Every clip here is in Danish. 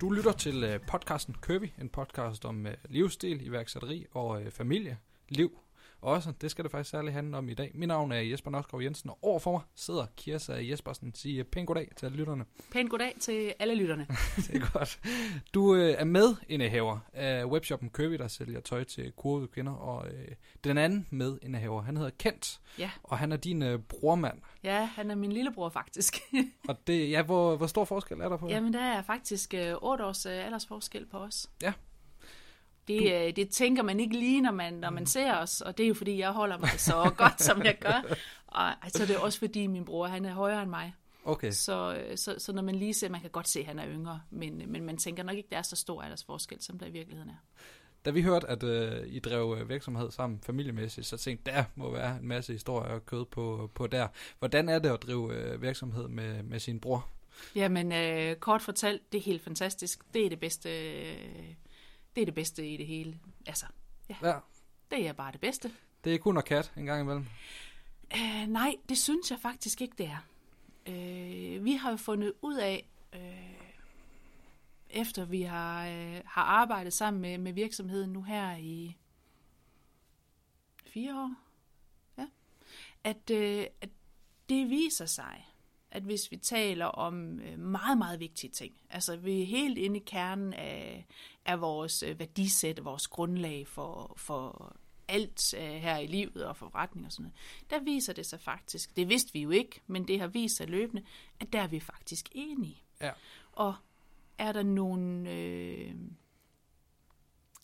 Du lytter til øh, podcasten Kirby, en podcast om øh, livsstil, iværksætteri og øh, familie, liv også. Det skal det faktisk særligt handle om i dag. Mit navn er Jesper Noskov Jensen, og overfor mig sidder Kirsa Jespersen. Sige pænt goddag til alle lytterne. Pænt goddag til alle lytterne. det er godt. Du øh, er med indehaver af webshoppen Curvy, der sælger tøj til kurvede kvinder, og øh, den anden med indehaver, han hedder Kent, Ja. og han er din øh, brormand. Ja, han er min lillebror faktisk. Og det, ja, hvor, hvor stor forskel er der på? Jamen, der er faktisk øh, 8 års øh, aldersforskel på os. Ja. Det, øh, det tænker man ikke lige, når man, når man ser os, og det er jo fordi, jeg holder mig så godt, som jeg gør. Og altså, det er også fordi, min bror, han er højere end mig. Okay, Så, øh, så, så når man lige ser, man kan godt se, at han er yngre, men, men man tænker nok ikke, der er så stor aldersforskel, som der i virkeligheden er. da vi hørte, at øh, I drev øh, virksomhed sammen familiemæssigt, så tænkte der må være en masse historier og kød på, på der. Hvordan er det at drive øh, virksomhed med, med sin bror? Jamen, øh, kort fortalt, det er helt fantastisk. Det er det bedste, øh, det er det bedste i det hele. Altså, Ja, det er bare det bedste. det er kun og kat en gang imellem. Øh, nej, det synes jeg faktisk ikke, det er. Øh, vi har jo fundet ud af, øh, efter vi har, øh, har arbejdet sammen med, med virksomheden nu her i fire år, ja, at, øh, at det viser sig, at hvis vi taler om øh, meget, meget vigtige ting, altså vi er helt inde i kernen af, af vores øh, værdisæt, vores grundlag for, for alt øh, her i livet og forretning og sådan noget, der viser det sig faktisk, det vidste vi jo ikke, men det har vist sig løbende, at der er vi faktisk enige. Ja. Og er der nogle, øh,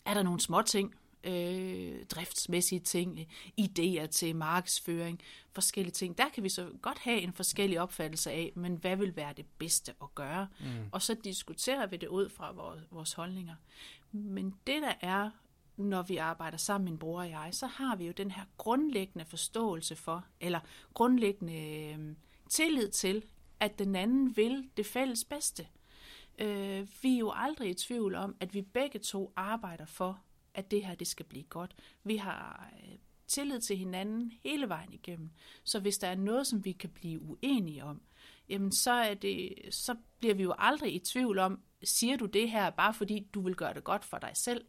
er der nogle små ting, øh, driftsmæssige ting, idéer til markedsføring, forskellige ting. Der kan vi så godt have en forskellig opfattelse af, men hvad vil være det bedste at gøre? Mm. Og så diskuterer vi det ud fra vores, vores holdninger. Men det der er, når vi arbejder sammen, min bror og jeg, så har vi jo den her grundlæggende forståelse for, eller grundlæggende øh, tillid til, at den anden vil det fælles bedste. Øh, vi er jo aldrig i tvivl om, at vi begge to arbejder for, at det her det skal blive godt. Vi har øh, tillid til hinanden hele vejen igennem. Så hvis der er noget, som vi kan blive uenige om, jamen så, er det, så bliver vi jo aldrig i tvivl om, siger du det her bare fordi du vil gøre det godt for dig selv?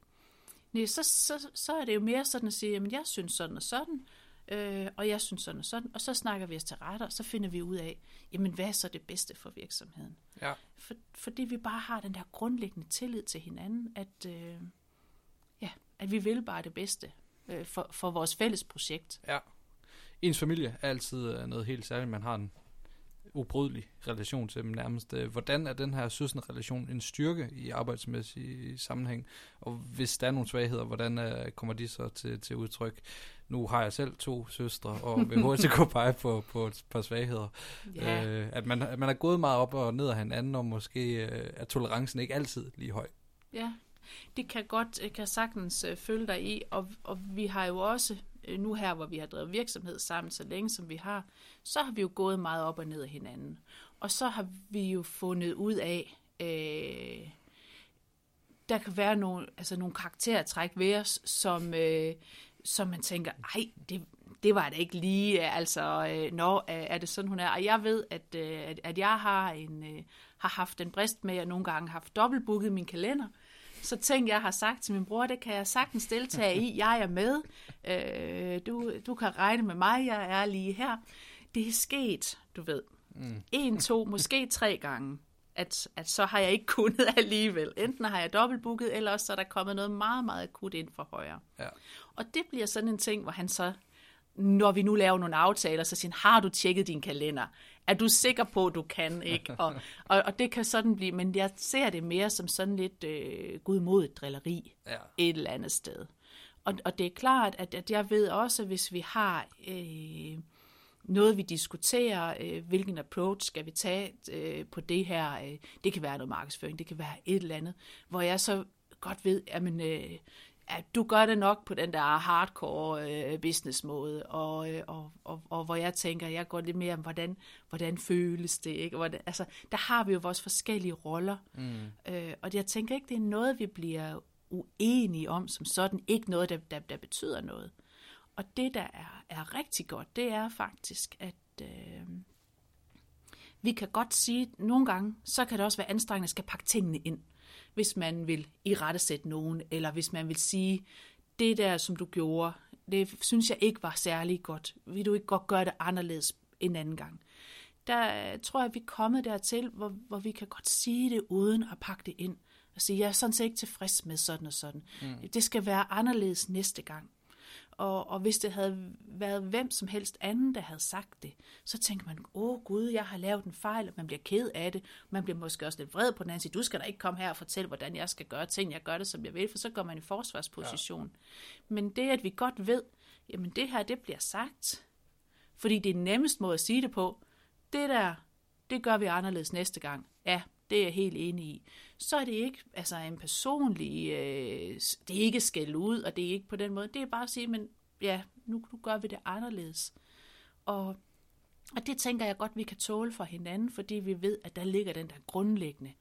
Nej, så, så, så er det jo mere sådan at sige, jamen jeg synes sådan og sådan, øh, og jeg synes sådan og sådan, og så snakker vi os til rette, og så finder vi ud af, jamen hvad er så det bedste for virksomheden? Ja. For, fordi vi bare har den der grundlæggende tillid til hinanden, at, øh, at vi vil bare det bedste øh, for, for vores fælles projekt. Ja. Ens familie er altid øh, noget helt særligt. Man har en ubrydelig relation til dem nærmest. Øh, Hvordan er den her søskenrelation en styrke i arbejdsmæssig sammenhæng? Og hvis der er nogle svagheder, hvordan øh, kommer de så til, til udtryk? Nu har jeg selv to søstre, og vil hurtigt kunne pege på, på et par svagheder. Ja, Øh, at, man, at man er gået meget op og ned af hinanden, og måske øh, er tolerancen ikke altid lige høj. ja det kan godt, øh, kan sagtens øh, følge dig i, og, og vi har jo også, øh, nu her, hvor vi har drevet virksomhed sammen så længe som vi har, så har vi jo gået meget op og ned af hinanden. Og så har vi jo fundet ud af, øh, der kan være nogle, altså nogle karaktertræk ved os, som, øh, som man tænker, ej, det, det var da ikke lige, altså, øh, nå, er det sådan, hun er? Og jeg ved, at, øh, at, at jeg har, en, øh, har haft en brist med, at jeg nogle gange har haft dobbeltbooket min kalender, så ting, jeg har sagt til min bror, det kan jeg sagtens deltage i. Jeg er med. Øh, du, du kan regne med mig. Jeg er lige her. Det er sket, du ved. Mm. En, to, måske tre gange. At, at så har jeg ikke kunnet alligevel. Enten har jeg dobbeltbooket, eller også så er der kommet noget meget, meget akut ind fra højre. Ja. Og det bliver sådan en ting, hvor han så, når vi nu laver nogle aftaler, så siger han, har du tjekket din kalender? Er du sikker på, at du kan? Ikke? Og, og, og det kan sådan blive, men jeg ser det mere som sådan lidt øh, gudmodigt drilleri Ja. et eller andet sted. Og, og det er klart, at, at jeg ved også, hvis vi har øh, noget, vi diskuterer, øh, hvilken approach skal vi tage øh, på det her, øh, det kan være noget markedsføring, det kan være et eller andet, hvor jeg så godt ved, at, men, øh, at du gør det nok på den der hardcore øh, business måde, og, øh, og, og, og hvor jeg tænker, jeg går lidt mere om, hvordan, hvordan føles det, ikke? Hvordan, altså, der har vi jo vores forskellige roller, mm. øh, og jeg tænker ikke, det er noget, vi bliver uenige om som sådan, ikke noget, der, der, der betyder noget. Og det, der er, er rigtig godt, det er faktisk, at øh, vi kan godt sige, at nogle gange, så kan det også være anstrengende at skal pakke tingene ind. Hvis man vil i rettesætte nogen, eller hvis man vil sige, det der, som du gjorde, det synes jeg ikke var særlig godt. Vil du ikke godt gøre det anderledes en anden gang? Der tror jeg, vi er kommet dertil, hvor, hvor vi kan godt sige det, uden at pakke det ind. Og sige, jeg er sådan set ikke tilfreds med sådan og sådan. Mm. Det skal være anderledes næste gang. Og, og hvis det havde været hvem som helst anden, der havde sagt det, så tænker man, åh gud, jeg har lavet en fejl, og man bliver ked af det. Man bliver måske også lidt vred på den anden side, du skal da ikke komme her og fortælle, hvordan jeg skal gøre ting, jeg gør det, som jeg vil, for så går man i forsvarsposition. Ja. Men det, at vi godt ved, jamen det her, det bliver sagt, fordi det er nemmest måde at sige det på, det der, det gør vi anderledes næste gang. Ja, det er jeg helt enig i. Så er det ikke altså en personlig, øh, det er ikke skæld ud, og det er ikke på den måde. Det er bare at sige, men ja, nu, nu gør vi det anderledes. Og, og det tænker jeg godt, vi kan tåle for hinanden, fordi vi ved, at der ligger den der grundlæggende.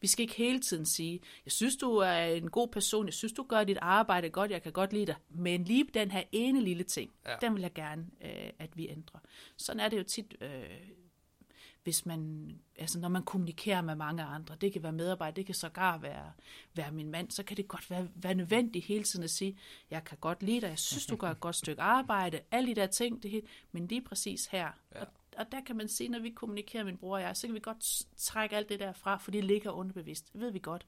Vi skal ikke hele tiden sige, jeg synes, du er en god person, jeg synes, du gør dit arbejde godt, jeg kan godt lide dig, men lige den her ene lille ting, ja. den vil jeg gerne, øh, at vi ændrer. Sådan er det jo tit øh, hvis man, altså når man kommunikerer med mange andre, det kan være medarbejder, det kan sågar være, være min mand, så kan det godt være, være nødvendigt hele tiden at sige, jeg kan godt lide dig, jeg synes, du gør et godt stykke arbejde, alle de der ting, det hele, men lige præcis her. Ja. Og, og der kan man sige, når vi kommunikerer min bror og jeg, så kan vi godt trække alt det der fra, for det ligger underbevidst. Det ved vi godt.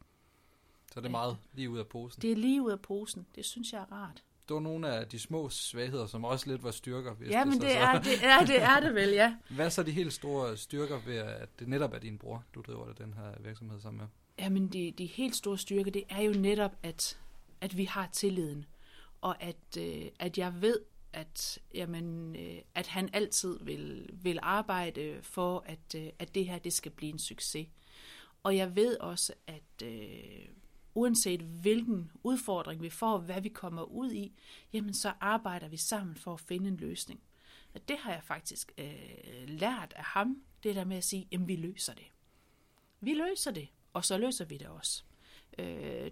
Så det er meget lige ud af posen. Det er lige ud af posen. Det synes jeg er rart det var nogle af de små svagheder, som også lidt var styrker. Hvis ja, men det, det, er, det, er, det er det vel, ja. Hvad er så de helt store styrker ved, at det netop er din bror, du driver det, den her virksomhed sammen med? Jamen, de, de helt store styrker, det er jo netop, at, at vi har tilliden. Og at, øh, at jeg ved, at, jamen, øh, at han altid vil, vil arbejde for, at, øh, at det her det skal blive en succes. Og jeg ved også, at... Øh, uanset hvilken udfordring vi får, hvad vi kommer ud i, jamen så arbejder vi sammen for at finde en løsning. Og det har jeg faktisk øh, lært af ham, det der med at sige, jamen vi løser det. Vi løser det, og så løser vi det også. Øh,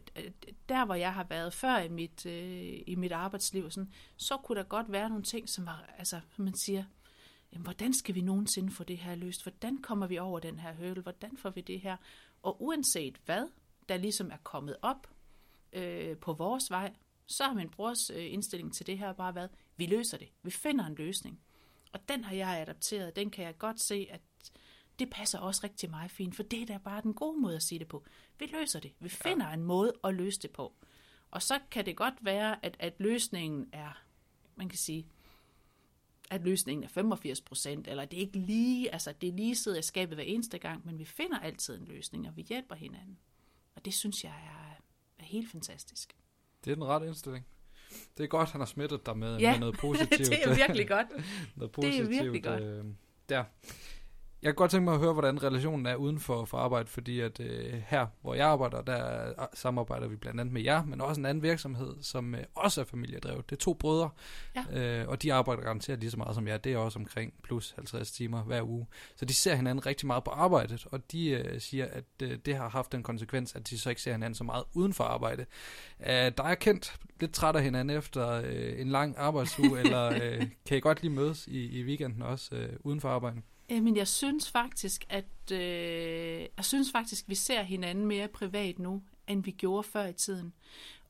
der hvor jeg har været før i mit, øh, i mit arbejdsliv, sådan, så kunne der godt være nogle ting, som var, altså, som man siger, jamen, hvordan skal vi nogensinde få det her løst? Hvordan kommer vi over den her høvel? Hvordan får vi det her? Og uanset hvad, der ligesom er kommet op øh, på vores vej, så har min brors øh, indstilling til det her bare været, vi løser det, vi finder en løsning. Og den har jeg adapteret, den kan jeg godt se, at det passer også rigtig meget fint, for det er da bare den gode måde at sige det på. Vi løser det, vi finder ja. en måde at løse det på. Og så kan det godt være, at, at løsningen er, man kan sige, at løsningen er 85 procent, eller det er ikke lige, altså det er lige sidder i skabet hver eneste gang, men vi finder altid en løsning, og vi hjælper hinanden. Og det synes jeg er, er helt fantastisk. Det er den rette indstilling. Det er godt, han har smittet dig med, ja, med noget positivt. det er virkelig godt. noget positivt, det er virkelig godt. Øh, der. Jeg kan godt tænke mig at høre, hvordan relationen er uden for, for arbejde, fordi at øh, her, hvor jeg arbejder, der øh, samarbejder vi blandt andet med jer, men også en anden virksomhed, som øh, også er familiedrevet. Det er to brødre, ja. øh, og de arbejder garanteret lige så meget som jer. Det er også omkring plus 50 timer hver uge. Så de ser hinanden rigtig meget på arbejdet, og de øh, siger, at øh, det har haft den konsekvens, at de så ikke ser hinanden så meget uden for arbejde. Øh, der er kendt lidt træt af hinanden efter øh, en lang arbejdsuge, eller øh, kan I godt lige mødes i, i weekenden også øh, uden for arbejde? Men jeg synes faktisk, at øh, jeg synes faktisk, vi ser hinanden mere privat nu, end vi gjorde før i tiden.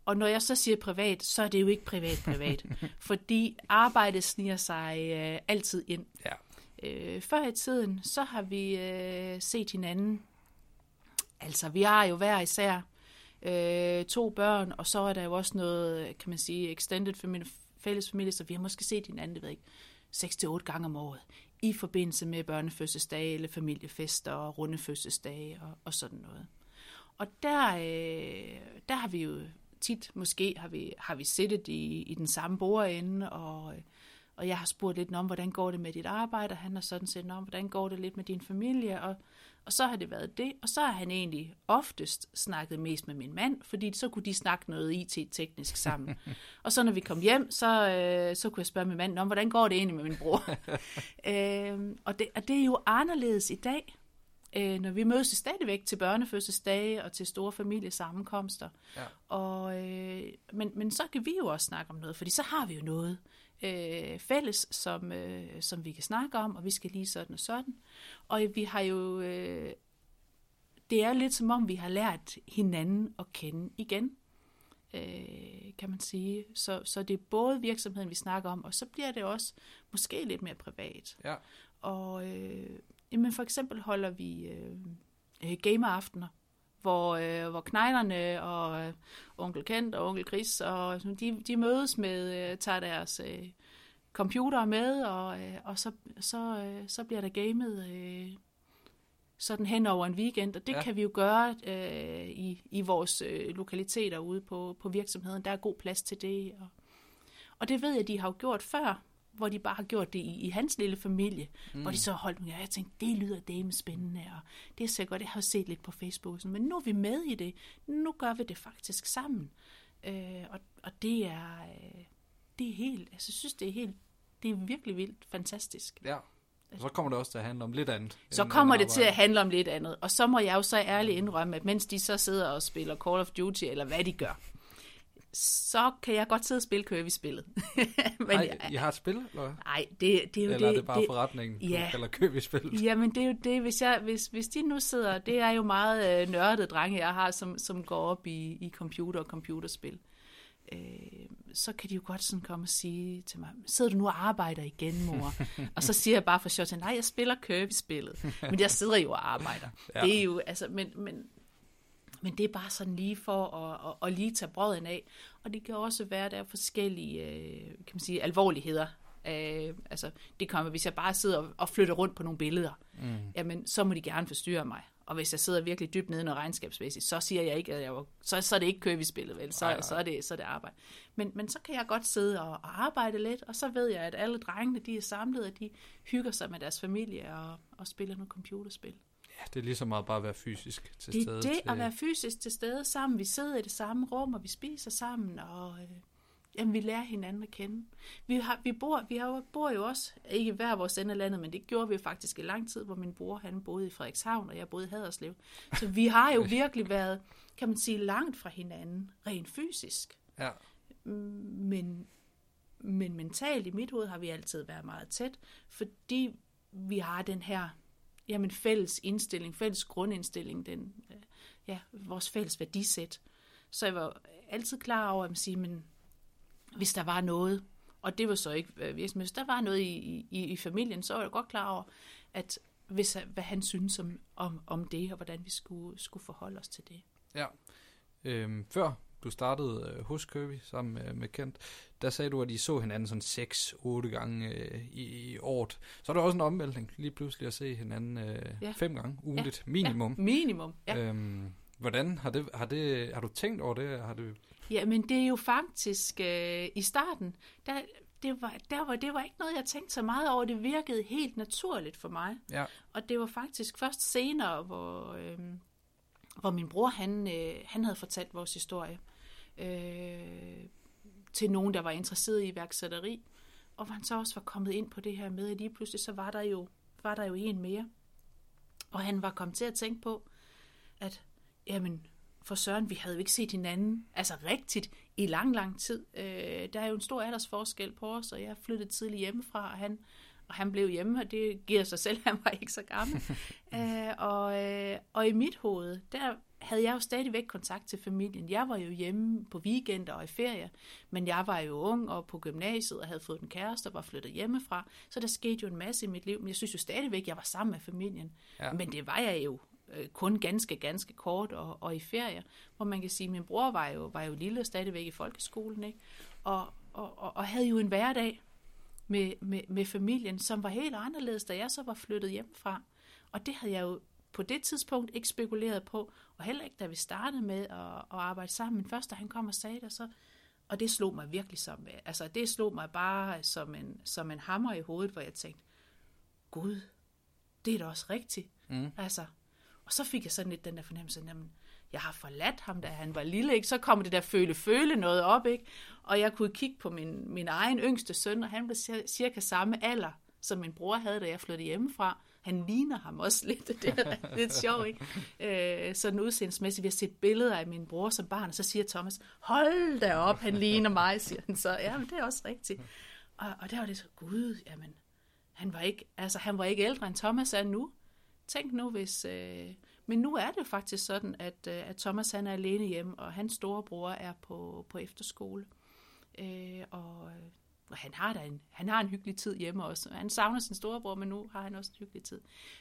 Og når jeg så siger privat, så er det jo ikke privat-privat, fordi arbejdet sniger sig øh, altid ind. Ja. Øh, før i tiden, så har vi øh, set hinanden. Altså, vi har jo hver især øh, to børn, og så er der jo også noget, kan man sige, extended familie, fælles familie, så vi har måske set hinanden, det ved ikke, 6-8 gange om året i forbindelse med børnefødselsdage eller familiefester og runde fødselsdage og, og sådan noget. Og der, øh, der har vi jo tit, måske har vi, har vi siddet i, i den samme bordende, og, øh, og jeg har spurgt lidt om, hvordan går det med dit arbejde, og han har sådan set om, hvordan går det lidt med din familie, og, og så har det været det, og så har han egentlig oftest snakket mest med min mand, fordi så kunne de snakke noget IT-teknisk sammen. og så når vi kom hjem, så, øh, så kunne jeg spørge min mand om, hvordan går det egentlig med min bror? øh, og, det, og det er jo anderledes i dag, øh, når vi mødes stadigvæk til børnefødselsdage og til store familiesammenkomster. Ja. Og, øh, men, men så kan vi jo også snakke om noget, fordi så har vi jo noget øh, fælles, som, øh, som vi kan snakke om, og vi skal lige sådan og sådan. Og vi har jo... Øh, det er lidt som om, vi har lært hinanden at kende igen, øh, kan man sige. Så, så det er både virksomheden, vi snakker om, og så bliver det også måske lidt mere privat. Ja. Og øh, jamen for eksempel holder vi øh, øh, gameraftener, hvor, øh, hvor knejlerne og øh, onkel Kent og onkel Chris, og de, de mødes med, øh, tager deres øh, computer med, og, øh, og så, så, øh, så bliver der gamet øh, sådan hen over en weekend, og det ja. kan vi jo gøre øh, i, i vores øh, lokaliteter ude på, på virksomheden. Der er god plads til det. Og, og det ved jeg, de har jo gjort før, hvor de bare har gjort det i, i hans lille familie, mm. hvor de så holdt med, og jeg tænkte, det lyder dame spændende, og det er så godt, jeg har set lidt på Facebook, sådan, men nu er vi med i det, nu gør vi det faktisk sammen, øh, og, og det er, øh, det er helt, altså, jeg synes, det er helt, det er virkelig vildt fantastisk. Ja. Og så kommer det også til at handle om lidt andet. Så kommer det til at handle om lidt andet. Og så må jeg jo så ærligt indrømme, at mens de så sidder og spiller Call of Duty, eller hvad de gør, så kan jeg godt sidde og spille Kirby-spillet. Men Ej, jeg- I har et spil, eller hvad? Ej, det, det er jo Eller det. er det bare det, forretningen, ja. i spil? Jamen, det er jo det, hvis, jeg, hvis, hvis de nu sidder, det er jo meget øh, nørdede drenge, jeg har, som, som går op i, i computer og computerspil. Øh, så kan de jo godt sådan komme og sige til mig, sidder du nu og arbejder igen, mor? og så siger jeg bare for sjov til, nej, jeg spiller Kirby-spillet, men jeg sidder jo og arbejder. Ja. Det er jo, altså, men, men, men det er bare sådan lige for at, at, at lige tage brøden af. Og det kan også være, at der er forskellige, øh, kan man sige, alvorligheder. Øh, altså, det kommer, hvis jeg bare sidder og, flytter rundt på nogle billeder, mm. jamen, så må de gerne forstyrre mig. Og hvis jeg sidder virkelig dybt nede i noget regnskabsmæssigt, så siger jeg ikke, at jeg var, så, så er det ikke køb i spillet, vel? Så, Nej, nej. så, er det, så er det arbejde. Men, men så kan jeg godt sidde og, og arbejde lidt, og så ved jeg, at alle drengene, de er samlet, og de hygger sig med deres familie og, og spiller noget computerspil. Ja, det er lige så meget bare at være fysisk til Det er stede. det til... at være fysisk til stede sammen. Vi sidder i det samme rum, og vi spiser sammen, og øh, jamen, vi lærer hinanden at kende. Vi, har, vi, bor, vi har, bor jo også, ikke hver vores ende af landet, men det gjorde vi jo faktisk i lang tid, hvor min bror han boede i Frederikshavn, og jeg boede i Haderslev. Så vi har jo virkelig været, kan man sige, langt fra hinanden, rent fysisk. Ja. Men, men mentalt i mit hoved har vi altid været meget tæt, fordi vi har den her jamen, fælles indstilling, fælles grundindstilling, den, øh, ja, vores fælles værdisæt. Så jeg var altid klar over at sige, men hvis der var noget, og det var så ikke øh, virksomhed, hvis der var noget i, i, i familien, så var jeg godt klar over, at hvis, hvad han synes om, om, om det, og hvordan vi skulle, skulle forholde os til det. ja. Øhm, før du startede øh, hos Kirby sammen med, med Kent, der sagde du, at I så hinanden sådan 6-8 gange øh, i, i året. Så er der også en omvæltning lige pludselig at se hinanden øh, Ja. fem gange ugentligt, minimum. Ja, minimum, ja. Øhm, hvordan har det, har det, har du tænkt over det? Har det Ja, men det er jo faktisk øh, i starten, der, det var, der var, det var ikke noget, jeg tænkte så meget over. Det virkede helt naturligt for mig. ja, Og det var faktisk først senere, hvor, øh, hvor min bror, han, øh, han havde fortalt vores historie øh, til nogen, der var interesseret i iværksætteri. Og hvor han så også var kommet ind på det her med, at lige pludselig så var der jo, var der jo en mere. Og han var kommet til at tænke på, at jamen, for Søren, vi havde jo ikke set hinanden, altså rigtigt, i lang, lang tid. Øh, der er jo en stor aldersforskel på os, og jeg flyttede tidligt hjemmefra, og han, og han blev hjemme, og det giver sig selv, han var ikke så gammel. øh, og, øh, og i mit hoved, der havde jeg jo stadigvæk kontakt til familien. Jeg var jo hjemme på weekender og i ferie, men jeg var jo ung og på gymnasiet og havde fået en kæreste og var flyttet hjemmefra, så der skete jo en masse i mit liv, men jeg synes jo stadigvæk, jeg var sammen med familien. Ja. Men det var jeg jo øh, kun ganske, ganske kort og, og i ferie, hvor man kan sige, at min bror var jo, var jo lille og stadigvæk i folkeskolen, ikke? Og, og, og, og havde jo en hverdag med, med, med familien, som var helt anderledes, da jeg så var flyttet hjemmefra. Og det havde jeg jo på det tidspunkt ikke spekuleret på, og heller ikke, da vi startede med at, at arbejde sammen. Men først, da han kom og sagde det, så, og det slog mig virkelig som, altså det slog mig bare som en, som en hammer i hovedet, hvor jeg tænkte, Gud, det er da også rigtigt. Mm. Altså, og så fik jeg sådan lidt den der fornemmelse, at jamen, jeg har forladt ham, da han var lille, ikke? Så kom det der føle-føle noget op, ikke? Og jeg kunne kigge på min, min egen yngste søn, og han blev cir- cirka samme alder, som min bror havde, da jeg flyttede hjemmefra. Han ligner ham også lidt, det er lidt sjovt, ikke? Øh, sådan udseendsmæssigt. Vi har set billeder af min bror som barn, og så siger Thomas, hold da op, han ligner mig, siger han så. Ja, men det er også rigtigt. Og, og der var det så, gud, jamen, han var ikke, altså, han var ikke ældre end Thomas er nu. Tænk nu, hvis... Øh, Men nu er det jo faktisk sådan, at, øh, at Thomas han er alene hjemme, og hans storebror er på, på efterskole. Øh, og, og han har da en, han har en hyggelig tid hjemme også. Han savner sin storebror, men nu har han også en hyggelig tid.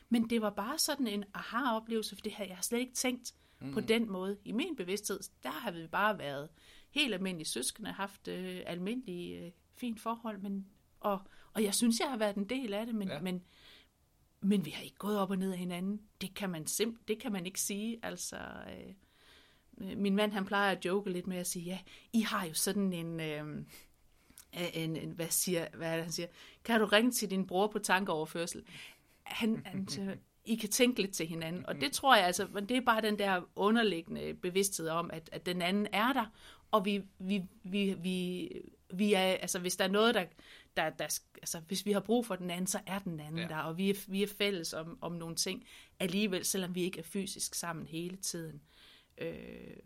Men det var bare sådan en aha-oplevelse, for det havde jeg slet ikke tænkt mm. på den måde. I min bevidsthed, der har vi bare været helt almindelige søskende, haft øh, almindelige øh, fint forhold, men, og, og jeg synes, jeg har været en del af det, men, ja. men, men vi har ikke gået op og ned af hinanden. Det kan man simp- det kan man ikke sige. Altså, øh, min mand, han plejer at joke lidt med at sige, ja, I har jo sådan en... Øh, en, en hvad, siger, hvad er det, han siger? Kan du ringe til din bror på tankeoverførsel? Han, han I kan tænke lidt til hinanden. Og det tror jeg altså, det er bare den der underliggende bevidsthed om, at, at den anden er der, og vi, vi, vi, vi, vi er, altså hvis der er noget, der, der, der, altså hvis vi har brug for den anden, så er den anden ja. der, og vi er, vi er fælles om, om nogle ting alligevel, selvom vi ikke er fysisk sammen hele tiden. Øh,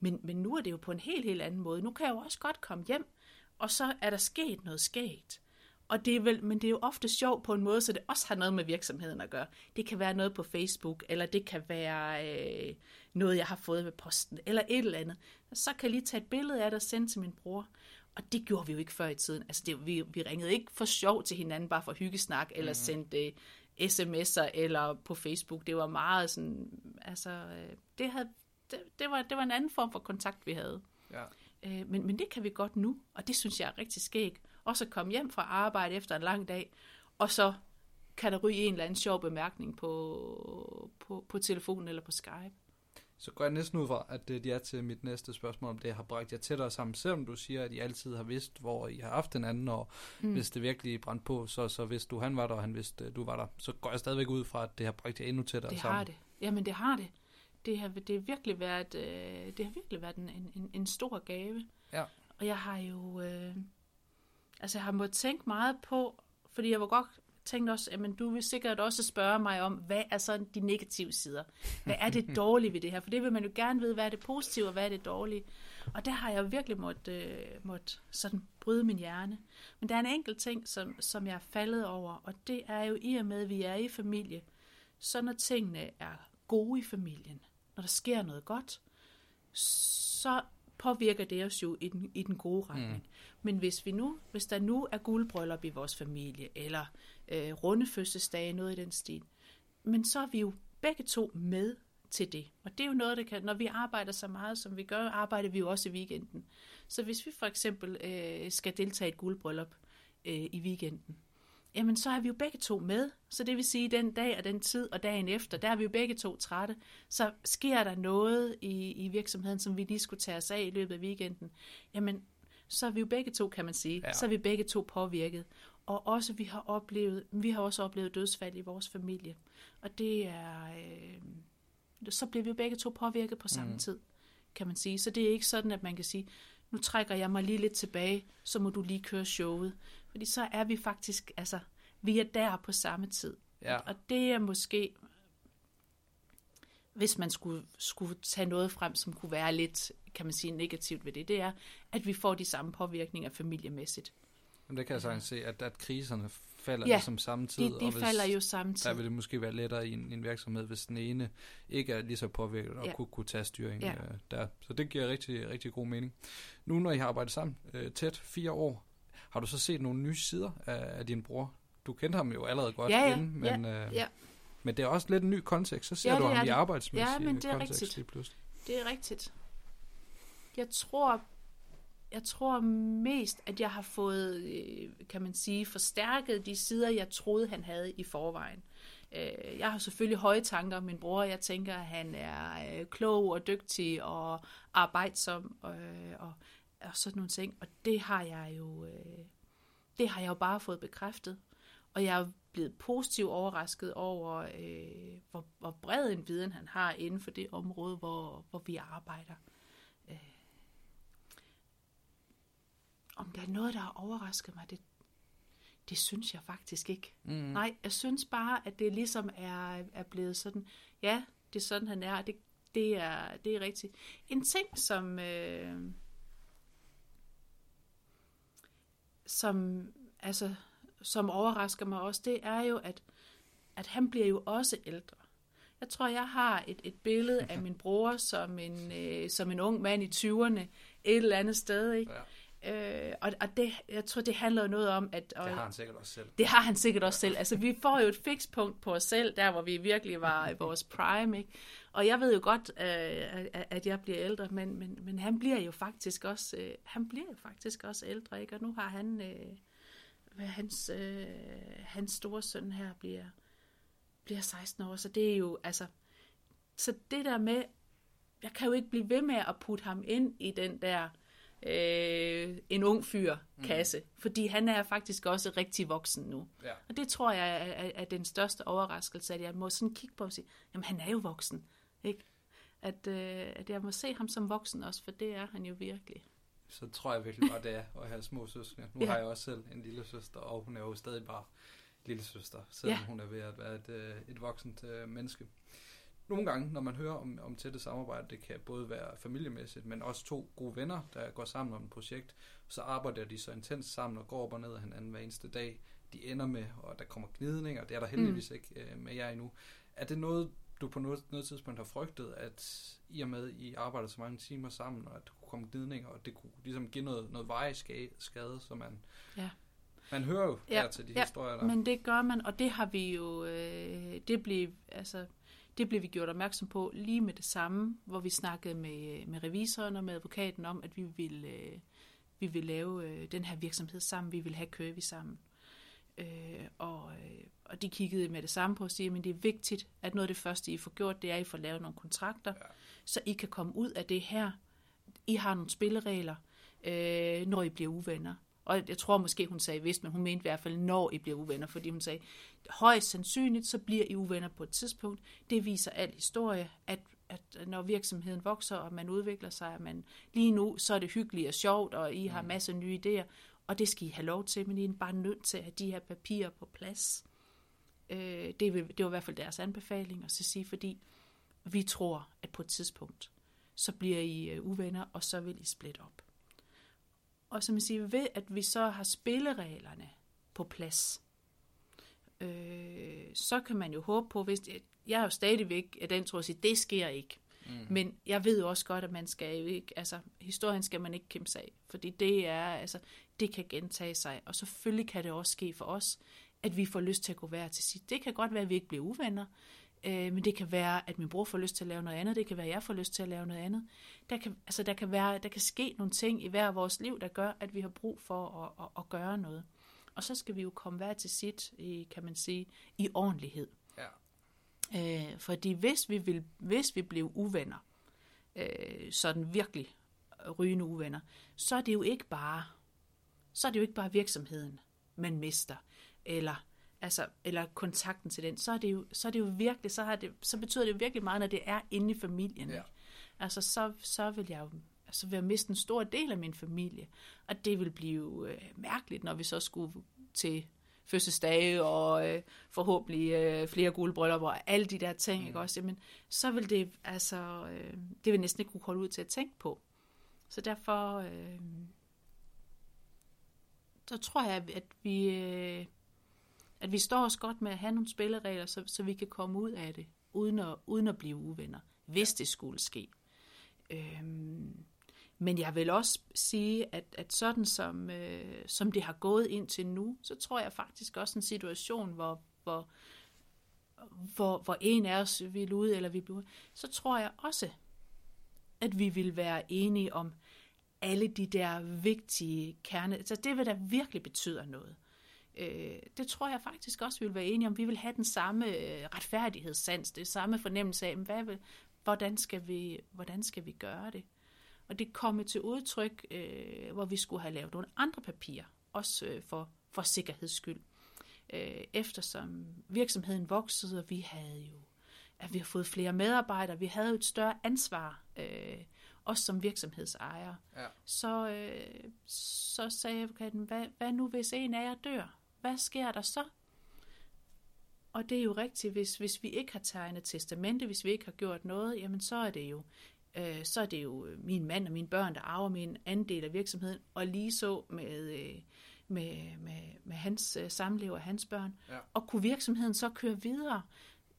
men, men nu er det jo på en helt, helt anden måde. Nu kan jeg jo også godt komme hjem, og så er der sket noget skægt. Og det er vel, men det er jo ofte sjovt på en måde, så det også har noget med virksomheden at gøre. Det kan være noget på Facebook, eller det kan være øh, noget, jeg har fået ved posten, eller et eller andet. Så kan jeg lige tage et billede af det og sende til min bror. Og det gjorde vi jo ikke før i tiden. Altså, det, vi, vi ringede ikke for sjov til hinanden, bare for hyggesnak, eller mm. sendte uh, sms'er, eller på Facebook. Det var meget sådan, altså, uh, det, havde, det, det, var, det var en anden form for kontakt, vi havde. Ja. Uh, men, men det kan vi godt nu, og det synes jeg er rigtig skægt. Også at komme hjem fra arbejde efter en lang dag, og så kan der ryge en eller anden sjov bemærkning på, på, på telefonen eller på Skype. Så går jeg næsten ud fra, at det er til mit næste spørgsmål, om det har bragt jer tættere sammen, selvom du siger, at I altid har vidst, hvor I har haft den anden, og mm. hvis det virkelig brændte på, så, så vidste du, han var der, og han vidste, du var der. Så går jeg stadigvæk ud fra, at det har bragt jer endnu tættere det sammen. Det har det. Jamen, det har det. Det har, det har virkelig været, øh, det har virkelig været en, en, en stor gave. Ja. Og jeg har jo, øh, altså jeg har måttet tænke meget på, fordi jeg var godt tænkte også, at du vil sikkert også spørge mig om, hvad er så de negative sider? Hvad er det dårlige ved det her? For det vil man jo gerne vide, hvad er det positive, og hvad er det dårlige? Og der har jeg virkelig måttet, øh, måtte sådan bryde min hjerne. Men der er en enkelt ting, som, som jeg er faldet over, og det er jo i og med, at vi er i familie, så når tingene er gode i familien, når der sker noget godt, så påvirker det os jo i den, i den gode retning. Mm. Men hvis vi nu, hvis der nu er guldbryllup i vores familie, eller øh, runde fødselsdage, noget i den stil, men så er vi jo begge to med til det. Og det er jo noget, der kan, når vi arbejder så meget, som vi gør, arbejder vi jo også i weekenden. Så hvis vi for eksempel øh, skal deltage i et guldbryllup øh, i weekenden, jamen så er vi jo begge to med. Så det vil sige, den dag og den tid og dagen efter, der er vi jo begge to trætte. Så sker der noget i, i virksomheden, som vi lige skulle tage os af i løbet af weekenden, jamen så er vi jo begge to, kan man sige, ja. så er vi begge to påvirket. Og også vi har oplevet, vi har også oplevet dødsfald i vores familie. Og det er, øh, så bliver vi jo begge to påvirket på samme mm. tid, kan man sige. Så det er ikke sådan, at man kan sige, nu trækker jeg mig lige lidt tilbage, så må du lige køre showet. Fordi så er vi faktisk, altså, vi er der på samme tid. Ja. Og det er måske, hvis man skulle, skulle tage noget frem, som kunne være lidt, kan man sige, negativt ved det, det er, at vi får de samme påvirkninger familiemæssigt. Jamen, det kan jeg sagtens se, at, at kriserne falder ja, ligesom samtidig. De, de og hvis, falder jo samtidig. Der vil det måske være lettere i en, en virksomhed, hvis den ene ikke er lige så påvirket og ja. kunne, kunne tage styring ja. øh, der. Så det giver rigtig, rigtig god mening. Nu når I har arbejdet sammen øh, tæt fire år, har du så set nogle nye sider af, af din bror? Du kendte ham jo allerede godt ja, ja, inden, men, ja, øh, ja. men det er også lidt en ny kontekst. Så ser ja, du ham i arbejdsmæssig ja, men det er kontekst rigtigt. lige pludselig. Det er rigtigt. Jeg tror, jeg tror mest, at jeg har fået, øh, kan man sige, forstærket de sider, jeg troede, han havde i forvejen. Øh, jeg har selvfølgelig høje tanker om min bror. Jeg tænker, at han er øh, klog og dygtig og arbejdsom og, og, og sådan nogle ting. Og det har jeg jo, øh, det har jeg jo bare fået bekræftet. Og jeg er blevet positivt overrasket over, øh, hvor, hvor bred en viden han har inden for det område, hvor, hvor vi arbejder. Om der er noget, der har overrasket mig, det, det synes jeg faktisk ikke. Mm. Nej, jeg synes bare, at det ligesom er, er blevet sådan, ja, det er sådan, han er, det, det, er, det er rigtigt. En ting, som, øh, som, altså, som overrasker mig også, det er jo, at, at han bliver jo også ældre. Jeg tror, jeg har et, et billede af min bror som en, øh, som en ung mand i 20'erne, et eller andet sted, ikke? Ja. Øh, og og det, jeg tror, det handler jo noget om, at... Og, Det har han sikkert også selv. det har han sikkert også selv. Altså, vi får jo et fikspunkt på os selv, der hvor vi virkelig var i vores prime, ikke? Og jeg ved jo godt, øh, at- jeg bliver ældre, men, men, men han bliver jo faktisk også, øh, han bliver jo faktisk også ældre, ikke? Og nu har han, øh, hvad hans, øh, hans store søn her bliver, bliver 16 år, så det er jo, altså, så det der med, jeg kan jo ikke blive ved med at putte ham ind i den der øh, en ung fyr kasse, mm. fordi han er faktisk også rigtig voksen nu. Ja. Og det tror jeg er, er, er den største overraskelse, at jeg må sådan kigge på og sige, jamen han er jo voksen, ikke? At, øh, at jeg må se ham som voksen også, for det er han jo virkelig. Så tror jeg virkelig bare, det er at have små søskende. Nu Ja. har jeg også selv en lille søster, og hun er jo stadig bare lille søster, selvom Ja. ja. hun er ved at være et, øh, et voksent øh, menneske. Nogle gange, når man hører om, om tætte samarbejde, det kan både være familiemæssigt, men også to gode venner, der går sammen om et projekt, så arbejder de så intens sammen og går op og ned af hinanden hver eneste dag. De ender med, og der kommer gnidninger, det er der heldigvis mm. ikke øh, med jer endnu. Er det noget, du på noget, noget tidspunkt har frygtet, at i og med, I arbejder så mange timer sammen, og at der kunne komme gnidninger, og det kunne ligesom give noget, noget varig skade, skade, så man, Ja. man hører jo Ja, ja, til de ja, historier der. Men det gør man, og det har vi jo, øh, det blev, altså, det blev vi gjort opmærksom på lige med det samme, hvor vi snakkede med, med revisoren og med advokaten om, at vi ville, øh, vi ville lave øh, den her virksomhed sammen, vi ville have Curvy sammen. Øh, og, øh, og de kiggede med det samme på og siger, at det er vigtigt, at noget af det første, I får gjort, det er, at I får lavet nogle kontrakter, Ja. så I kan komme ud af det her. I har nogle spilleregler, øh, når I bliver uvenner. Og jeg tror måske, hun sagde vist, men hun mente i hvert fald, når I bliver uvenner, fordi hun sagde, højst sandsynligt, så bliver I uvenner på et tidspunkt. Det viser al historie, at, at når virksomheden vokser, og man udvikler sig, at man lige nu, så er det hyggeligt og sjovt, og I har masser af nye idéer, og det skal I have lov til, men I er bare nødt til at have de her papirer på plads. Øh, det, vil, det var i hvert fald deres anbefaling at så sige, fordi vi tror, at på et tidspunkt, så bliver I øh, uvenner, og så vil I splitte op. Og som jeg siger, ved at vi så har spillereglerne på plads, øh, så kan man jo håbe på, hvis jeg er jo stadigvæk af den tror at sige, det sker ikke. Mm. Men jeg ved også godt, at man skal jo ikke, altså historien skal man ikke kæmpe sig af, fordi det er, altså, det kan gentage sig, og selvfølgelig kan det også ske for os, at vi får lyst til at gå hver til sit. Det kan godt være, at vi ikke bliver uvenner, øh, men det kan være, at min bror får lyst til at lave noget andet, det kan være, at jeg får lyst til at lave noget andet. Der kan, altså, der kan, være, der kan ske nogle ting i hver vores liv, der gør, at vi har brug for at, at, at gøre noget. Og så skal vi jo komme hver til sit, i, kan man sige, i ordentlighed. Ja. Øh, fordi hvis vi, vil, hvis vi blev uvenner, øh, sådan virkelig rygende uvenner, så er det jo ikke bare, så er det jo ikke bare virksomheden, man mister, eller, altså, eller kontakten til den, så er det jo, så er det jo virkelig, så, har det, så betyder det jo virkelig meget, når det er inde i familien. Ja. Altså, så, så vil jeg jo altså, vil jeg miste en stor del af min familie, og det vil blive øh, mærkeligt, når vi så skulle til fødselsdage og øh, forhåbentlig øh, flere gule bryllupper og alle de der ting, mm. ikke også? Jamen, så vil det, altså, øh, det vil næsten ikke kunne holde ud til at tænke på. Så derfor, øh, så tror jeg, at vi, øh, at vi står os godt med at have nogle spilleregler, så, så vi kan komme ud af det, uden at, uden at blive uvenner, hvis det skulle ske. Øhm, men jeg vil også sige, at, at sådan som, øh, som det har gået indtil nu, så tror jeg faktisk også en situation, hvor, hvor, hvor, hvor en af os vil ud, eller vi bliver så tror jeg også, at vi vil være enige om alle de der vigtige kerne. Så det vil da virkelig betyder noget. Øh, det tror jeg faktisk også, vi vil være enige om. Vi vil have den samme øh, retfærdighedssans, det samme fornemmelse af, hvad vil, hvordan, skal vi, hvordan skal vi gøre det? Og det kom til udtryk, øh, hvor vi skulle have lavet nogle andre papirer, også øh, for, for sikkerheds skyld. Øh, eftersom virksomheden voksede, og vi havde jo at vi har fået flere medarbejdere, vi havde et større ansvar, øh, også som virksomhedsejer. Ja. Så, øh, så sagde advokaten, hvad, hvad nu hvis en af jer dør? Hvad sker der så? Og det er jo rigtigt, hvis, hvis vi ikke har tegnet testamente, hvis vi ikke har gjort noget, jamen så er det jo øh, så er det jo min mand og mine børn, der arver min andel af virksomheden, og lige så med, øh, med, med, med hans øh, samlever og hans børn. Ja. Og kunne virksomheden så køre videre?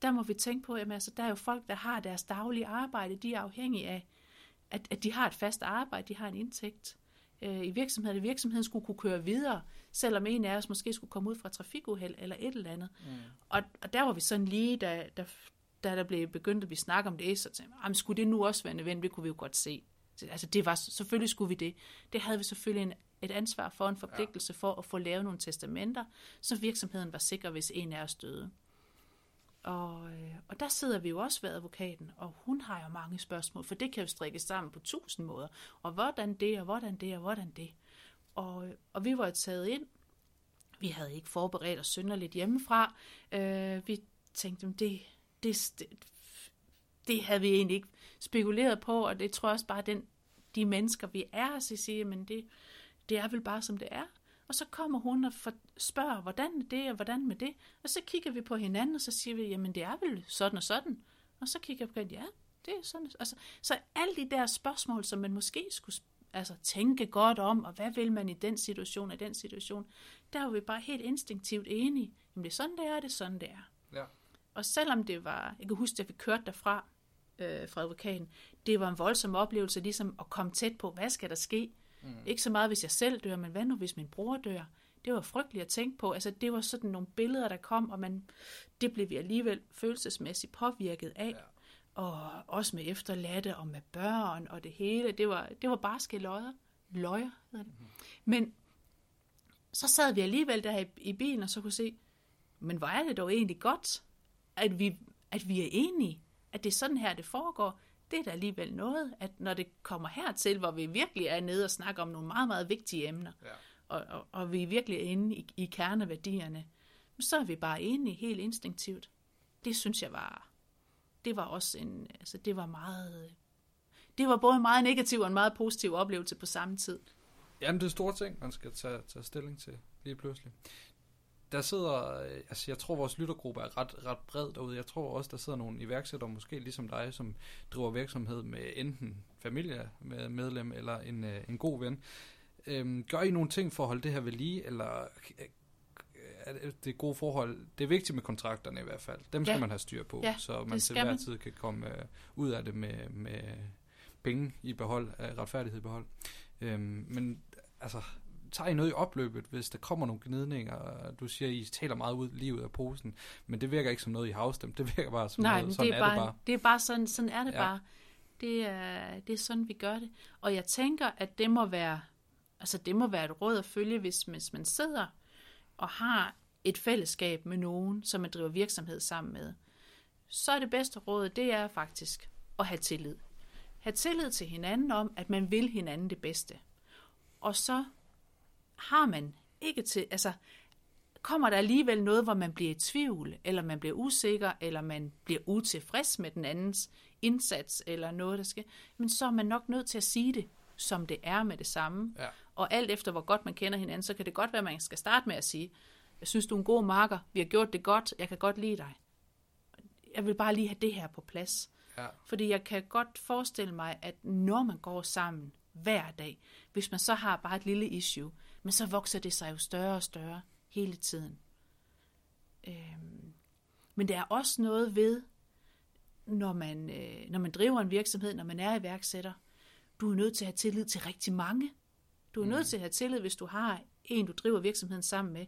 der må vi tænke på, at altså, der er jo folk, der har deres daglige arbejde, de er afhængige af, at, at de har et fast arbejde, de har en indtægt øh, i virksomheden, at virksomheden skulle kunne køre videre, selvom en af os måske skulle komme ud fra trafikuheld eller et eller andet. Mm. Og, og der var vi sådan lige, da, da, da der blev begyndt at vi snakke om det, så tænkte jeg, skulle det nu også være nødvendigt, det kunne vi jo godt se. Altså det var, selvfølgelig skulle vi det. Det havde vi selvfølgelig en, et ansvar for, en forpligtelse ja. for at få lavet nogle testamenter, så virksomheden var sikker, hvis en af os døde. Og, øh, og der sidder vi jo også ved advokaten, og hun har jo mange spørgsmål, for det kan jo strikkes sammen på tusind måder. Og hvordan det, og hvordan det, og hvordan det. Og, og vi var jo taget ind. Vi havde ikke forberedt os synderligt hjemmefra. Øh, vi tænkte, det, det, det, det havde vi egentlig ikke spekuleret på, og det tror jeg også bare, den, de mennesker, vi er, så siger, men det, det er vel bare, som det er. Og så kommer hun og spørger, hvordan er det, og hvordan med det? Og så kigger vi på hinanden, og så siger vi, jamen det er vel sådan og sådan. Og så kigger vi på ja, det er sådan. Altså, så alle de der spørgsmål, som man måske skulle altså, tænke godt om, og hvad vil man i den situation, og den situation, der var vi bare helt instinktivt enige. Jamen det er sådan, det er, det er sådan, det er. Ja. Og selvom det var, jeg kan huske, at vi kørte derfra øh, fra advokaten, det var en voldsom oplevelse, ligesom at komme tæt på, hvad skal der ske? Mm. Ikke så meget, hvis jeg selv dør, men hvad nu, hvis min bror dør? Det var frygteligt at tænke på. Altså, det var sådan nogle billeder, der kom, og man, det blev vi alligevel følelsesmæssigt påvirket af. Ja. Og også med efterladte og med børn og det hele. Det var, det var bare skæløjer. Løjer hedder det. Mm. Men så sad vi alligevel der i, i bilen, og så kunne se, men hvor er det dog egentlig godt, at vi, at vi er enige, at det er sådan her, det foregår det er da alligevel noget, at når det kommer hertil, hvor vi virkelig er nede og snakker om nogle meget, meget vigtige emner, ja. og, og, og vi er virkelig inde i, i kerneværdierne, så er vi bare enige helt instinktivt. Det synes jeg var, det var også en, altså det var meget, det var både en meget negativ og en meget positiv oplevelse på samme tid. Jamen det er store ting, man skal tage, tage stilling til lige pludselig der sidder, øh, altså jeg tror vores lyttergruppe er ret, ret bred derude. Jeg tror også, der sidder nogle iværksættere, måske ligesom dig, som driver virksomhed med enten familie med medlem eller en, øh, en god ven. Øhm, gør I nogle ting for at holde det her ved lige, eller øh, er det gode forhold? Det er vigtigt med kontrakterne i hvert fald. Dem skal ja. man have styr på, ja, så man til hver man. tid kan komme ud af det med, med penge i behold, retfærdighed i behold. Øhm, men altså, tager I noget i opløbet, hvis der kommer nogle gnidninger? Du siger, I taler meget ud lige ud af posen, men det virker ikke som noget, I har afstemt. Det virker bare som Nej, noget, sådan det er, er, bare, det bare. det er bare sådan, sådan er det ja. bare. Det er, det er sådan, vi gør det. Og jeg tænker, at det må være, altså det må være et råd at følge, hvis, hvis man sidder og har et fællesskab med nogen, som man driver virksomhed sammen med. Så er det bedste råd, det er faktisk at have tillid. Ha' tillid til hinanden om, at man vil hinanden det bedste. Og så har man ikke til, altså kommer der alligevel noget, hvor man bliver i tvivl, eller man bliver usikker, eller man bliver utilfreds med den andens indsats, eller noget, der skal, men så er man nok nødt til at sige det, som det er med det samme. Ja. Og alt efter, hvor godt man kender hinanden, så kan det godt være, at man skal starte med at sige, jeg synes, du er en god marker, vi har gjort det godt, jeg kan godt lide dig. Jeg vil bare lige have det her på plads. Ja. Fordi jeg kan godt forestille mig, at når man går sammen hver dag, hvis man så har bare et lille issue, men så vokser det sig jo større og større hele tiden. Øhm, men der er også noget ved, når man, øh, når man driver en virksomhed, når man er iværksætter, du er nødt til at have tillid til rigtig mange. Du er mm. nødt til at have tillid, hvis du har en, du driver virksomheden sammen med.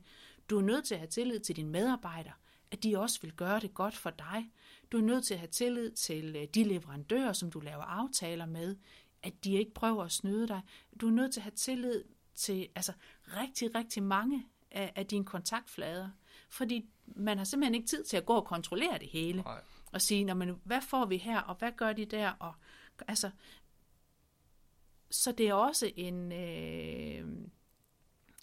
Du er nødt til at have tillid til dine medarbejdere, at de også vil gøre det godt for dig. Du er nødt til at have tillid til øh, de leverandører, som du laver aftaler med, at de ikke prøver at snyde dig. Du er nødt til at have tillid til altså, rigtig, rigtig mange af, af dine kontaktflader. Fordi man har simpelthen ikke tid til at gå og kontrollere det hele. Nej. Og sige, Nå, men, hvad får vi her, og hvad gør de der? Og, altså, så det er også en... Øh,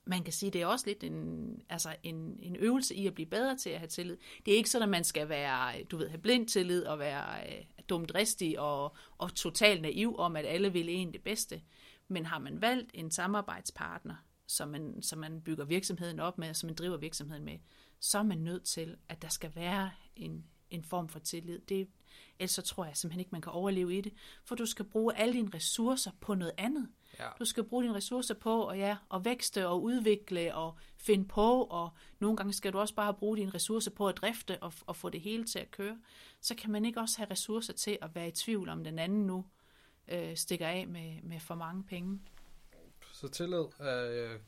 man kan sige, det er også lidt en, altså en, en øvelse i at blive bedre til at have tillid. Det er ikke sådan, at man skal være, du ved, have blind tillid og være øh, dumt dristig og, og totalt naiv om, at alle vil en det bedste. Men har man valgt en samarbejdspartner, som man, som man bygger virksomheden op med, som man driver virksomheden med, så er man nødt til, at der skal være en, en form for tillid. Det, ellers så tror jeg simpelthen ikke, man kan overleve i det, for du skal bruge alle dine ressourcer på noget andet. Ja. Du skal bruge dine ressourcer på og ja, at vækste og udvikle og finde på, og nogle gange skal du også bare bruge dine ressourcer på at drifte og, og få det hele til at køre. Så kan man ikke også have ressourcer til at være i tvivl om den anden nu øh, stikker af med, med for mange penge. Så tillid er øh,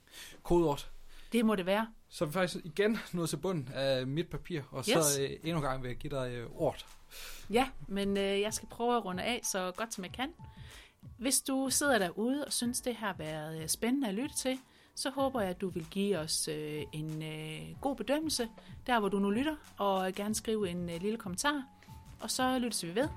kodeord. Det må det være. Så er vi faktisk igen nået til bunden af mit papir, og så Yes. øh, endnu en gang vil jeg give dig øh, ordet. Ja, men øh, jeg skal prøve at runde af så godt som jeg kan. Hvis du sidder derude og synes, det har været øh, spændende at lytte til, så håber jeg, at du vil give os øh, en øh, god bedømmelse, der hvor du nu lytter, og gerne skrive en øh, lille kommentar. Og så lyttes vi ved.